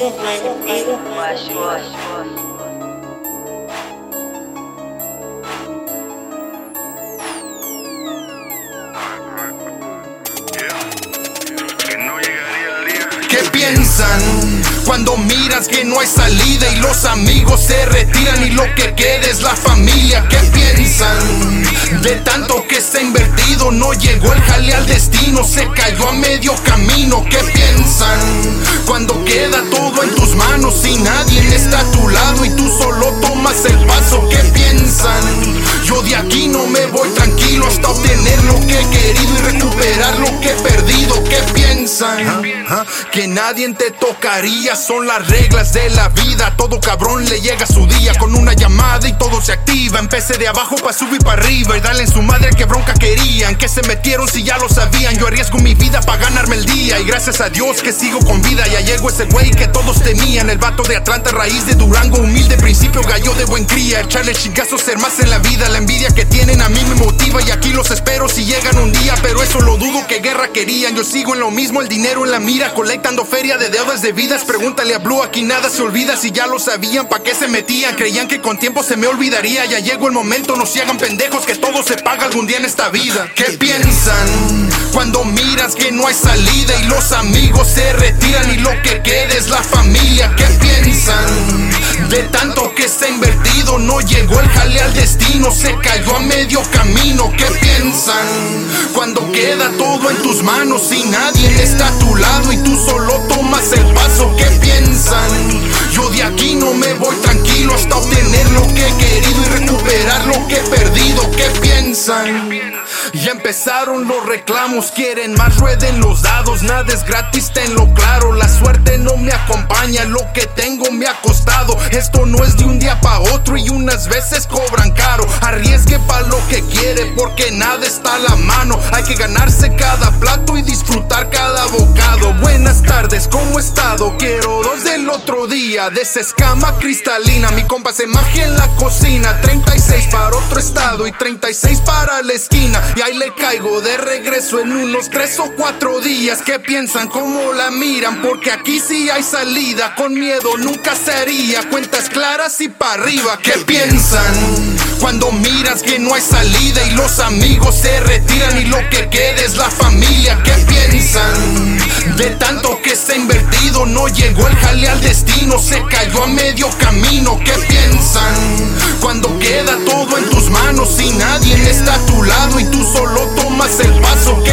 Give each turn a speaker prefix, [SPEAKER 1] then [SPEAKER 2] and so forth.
[SPEAKER 1] ¿Qué piensan cuando miras que no hay salida y los amigos se retiran y lo que queda es la familia? ¿Qué piensan de tanto que se ha invertido? No llegó el jale al destino, se cayó a medio camino. ¿Qué piensan nadie está a tu lado y tú solo tomas el paso? ¿Qué piensan? Yo de aquí no me voy tranquilo hasta obtener lo que he querido y recuperar lo que he perdido. ¿Qué piensan? Que nadie te tocaría, son las reglas de la vida. Todo cabrón le llega su día con una llamada y todo se activa. Empecé de abajo para subir para arriba y darle en su madre que bronca querían. Que se metieron si ya lo sabían. Yo arriesgo mi vida para ganarme Y gracias a Dios que sigo con vida. Ya llegó ese güey que todos temían. El vato de Atlanta, raíz de Durango, humilde principio, gallo de buen cría. Echarle chingazos, ser más en la vida. La envidia que tienen a mí me motiva y aquí los espero si llegan un día. Pero eso lo que guerra querían. Yo sigo en lo mismo, el dinero en la mira, colectando feria de deudas de vidas. Pregúntale a Blue, aquí nada se olvida. Si ya lo sabían, ¿pa' qué se metían? Creían que con tiempo se me olvidaría. Ya llegó el momento, no se hagan pendejos, que todo se paga algún día en esta vida. ¿Qué piensan cuando miras que no hay salida y los amigos se retiran y lo que queda es la familia? ¿Qué piensan de tanto que se ha No llegó el jale al destino, se cayó a medio camino. ¿Qué piensan cuando queda todo en tus manos y nadie está a tu lado y tú solo tomas el paso? ¿Qué piensan? Yo de aquí no me voy tranquilo hasta obtener lo que he querido y recuperar lo que he perdido. ¿Qué piensan? Ya empezaron los reclamos, quieren más rueden los dados, nada es gratis, tenlo claro, la me acompaña, lo que tengo me ha costado, esto no es de un día para otro y unas veces cobran caro, arriesgue pa' lo que quiere porque nada está a la mano, hay que ganarse cada plato y disfrutar cada bocado. Buenas tardes, ¿cómo he estado? Quiero dos del otro día, de esa escama cristalina, mi compa se magia en la cocina, 36 para otro estado y 36 para la esquina. Le caigo de regreso en unos tres o cuatro días. ¿Qué piensan? ¿Cómo la miran? Porque aquí sí hay salida. Con miedo nunca sería. Cuentas claras y para arriba. ¿Qué piensan? Cuando miras que no hay salida y los amigos se retiran y lo que queda es la familia. ¿Qué piensan? De tanto que se ha invertido, no llegó el jale al destino, se cayó a medio camino. ¿Qué piensan? Cuando queda todo y nadie está a tu lado y tú solo tomas el paso. ¿Qué